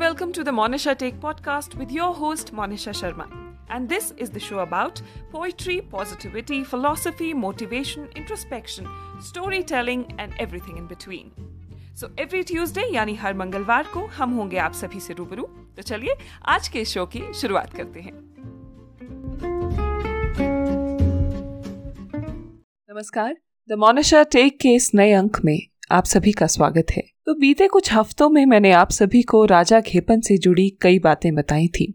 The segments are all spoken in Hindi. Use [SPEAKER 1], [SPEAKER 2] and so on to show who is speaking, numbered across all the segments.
[SPEAKER 1] welcome to the Monisha Take podcast with your host Monisha Sharma. And this is the show about poetry, positivity, philosophy, motivation, introspection, storytelling and everything in between. So every Tuesday यानी हर मंगलवार को हम होंगे आप सभी से रूबरू तो चलिए आज के शो की शुरुआत करते हैं नमस्कार द मोनिशा टेक के इस नए अंक में आप सभी का स्वागत है तो बीते कुछ हफ्तों में मैंने आप सभी को राजा घेपन से जुड़ी कई बातें बताई थी।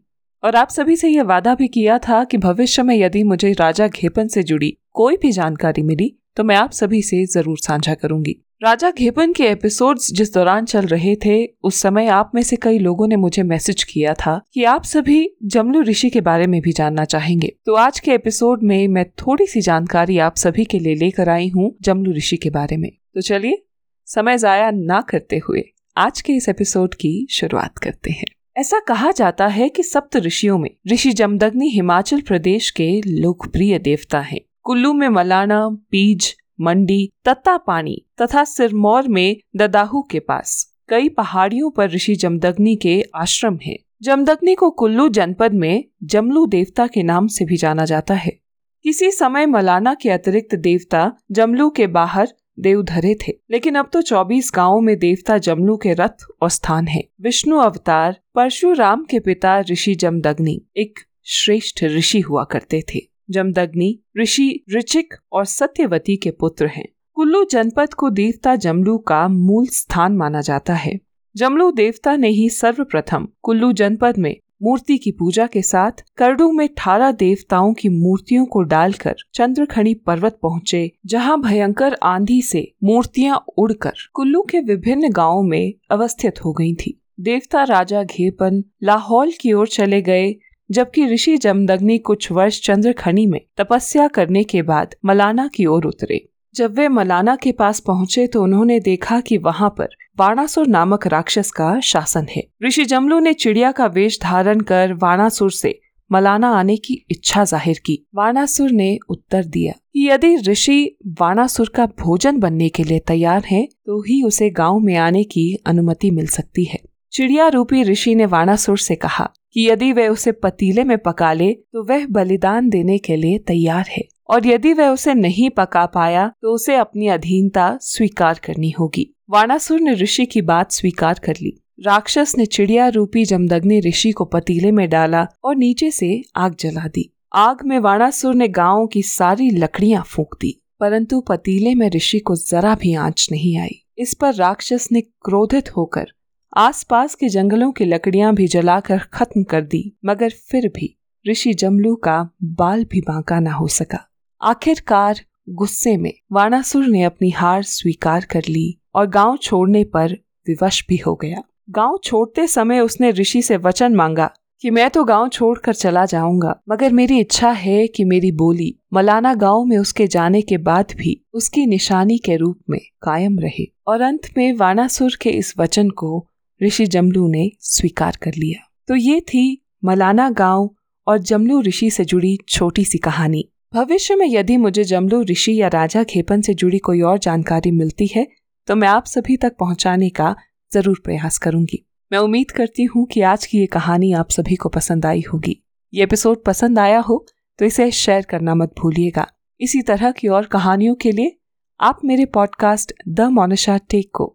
[SPEAKER 1] और आप सभी से यह वादा भी किया था कि भविष्य में यदि मुझे राजा घेपन से जुड़ी कोई भी जानकारी मिली तो मैं आप सभी से ज़रूर साझा करूँगी। राजा घेपन के एपिसोड्स जिस दौरान चल रहे थे, उस समय आप में से कई लोगों ने मुझे मैसेज किया था कि आप सभी जमलू ऋषि के बारे में भी जानना चाहेंगे। तो आज के एपिसोड में मैं थोड़ी सी जानकारी आप सभी के लिए लेकर आई हूँ जमलू ऋषि के बारे में। तो चलिए समय जाया ना करते हुए आज के इस एपिसोड की शुरुआत करते हैं। ऐसा कहा जाता है कि सप्त ऋषियों में ऋषि जमदग्नि हिमाचल प्रदेश के लोकप्रिय देवता हैं। कुल्लू में मलाना, पीज, मंडी तत्ता पानी तथा सिरमौर में ददाहू के पास कई पहाड़ियों पर ऋषि जमदग्नि के आश्रम हैं। जमदग्नि को कुल्लू जनपद में जमलू देवता के नाम से भी जाना जाता है। किसी समय मलाना के अतिरिक्त देवता जमलू के बाहर देवधरे थे। लेकिन अब तो 24 गाँवों में देवता जमलू के रथ और स्थान है। विष्णु अवतार, परशुराम के पिता ऋषि जमदग्नि, एक श्रेष्ठ ऋषि हुआ करते थे। जमदग्नि, ऋषि ऋचिक और सत्यवती के पुत्र हैं। कुल्लू जनपद को देवता जमलू का मूल स्थान माना जाता है। जमलू देवता ने ही सर्वप्रथम कुल्लू जनपद में मूर्ति की पूजा के साथ करडू में अठारह देवताओं की मूर्तियों को डालकर चंद्रखणी पर्वत पहुँचे, जहाँ भयंकर आंधी से मूर्तियाँ उड़कर कुल्लू के विभिन्न गाँव में अवस्थित हो गई थी। देवता राजा घेपन लाहौल की ओर चले गए, जबकि ऋषि जमदग्नि कुछ वर्ष चंद्रखनी में तपस्या करने के बाद मलाना की ओर उतरे। जब वे मलाना के पास पहुँचे तो उन्होंने देखा कि वहाँ पर वाणासुर नामक राक्षस का शासन है। ऋषि जमलू ने चिड़िया का वेश धारण कर वाणासुर से मलाना आने की इच्छा ज़ाहिर की। वाणासुर ने उत्तर दिया कि यदि ऋषि वाणासुर का भोजन बनने के लिए तैयार हैं, तो ही उसे गाँव में आने की अनुमति मिल सकती है। चिड़िया रूपी ऋषि ने वाणासुर से कहा कि यदि वह उसे पतीले में पका ले तो वह बलिदान देने के लिए तैयार है। और यदि वह उसे नहीं पका पाया तो उसे अपनी अधीनता स्वीकार करनी होगी। वाणासुर ने ऋषि की बात स्वीकार कर ली। राक्षस ने चिड़िया रूपी जमदग्नि ऋषि को पतीले में डाला और नीचे से आग जला दी। आग में वाणासुर ने गाँव की सारी लकड़ियाँ फूंक दी, परंतु पतीले में ऋषि को जरा भी आँच नहीं आई। इस पर राक्षस ने क्रोधित होकर आसपास के जंगलों की लकड़ियाँ भी जलाकर खत्म कर दी, मगर फिर भी ऋषि जमलू का बाल भी बांका ना हो सका। आखिरकार गुस्से में वाणासुर ने अपनी हार स्वीकार कर ली और गाँव छोड़ने पर विवश भी हो गया। गाँव छोड़ते समय उसने ऋषि से वचन मांगा कि मैं तो गाँव छोड़कर चला जाऊँगा, मगर मेरी इच्छा है कि मेरी बोली मलाना गाँव में उसके जाने के बाद भी उसकी निशानी के रूप में कायम रहे। और अंत में वाणासुर के इस वचन को ऋषि जमलू ने स्वीकार कर लिया। तो ये थी मलाना गाँव और जमलू ऋषि से जुड़ी छोटी सी कहानी। भविष्य में यदि मुझे जमलू ऋषि या राजा खेपन से जुड़ी कोई और जानकारी मिलती है तो मैं आप सभी तक पहुँचाने का ज़रूर प्रयास करूँगी। मैं उम्मीद करती हूँ कि आज की ये कहानी आप सभी को पसंद आई होगी। ये एपिसोड पसंद आया हो तो इसे शेयर करना मत भूलिएगा। इसी तरह की और कहानियों के लिए आप मेरे पॉडकास्ट द मोनिशा टेक को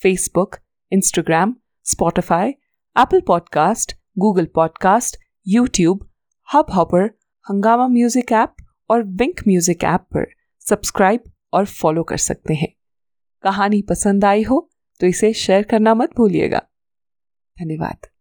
[SPEAKER 1] Facebook Instagram Spotify Apple podcast Google podcast YouTube Hubhopper Hungama music app और विंक म्यूज़िक ऐप पर सब्सक्राइब और फॉलो कर सकते हैं। कहानी पसंद आई हो तो इसे शेयर करना मत भूलिएगा। धन्यवाद।